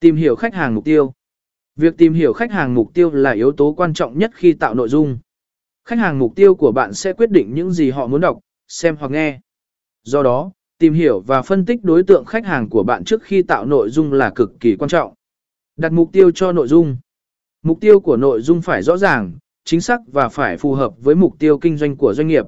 Tìm hiểu khách hàng mục tiêu. Việc tìm hiểu khách hàng mục tiêu là yếu tố quan trọng nhất khi tạo nội dung. Khách hàng mục tiêu của bạn sẽ quyết định những gì họ muốn đọc, xem hoặc nghe. Do đó, tìm hiểu và phân tích đối tượng khách hàng của bạn trước khi tạo nội dung là cực kỳ quan trọng. Đặt mục tiêu cho nội dung. Mục tiêu của nội dung phải rõ ràng, chính xác và phải phù hợp với mục tiêu kinh doanh của doanh nghiệp,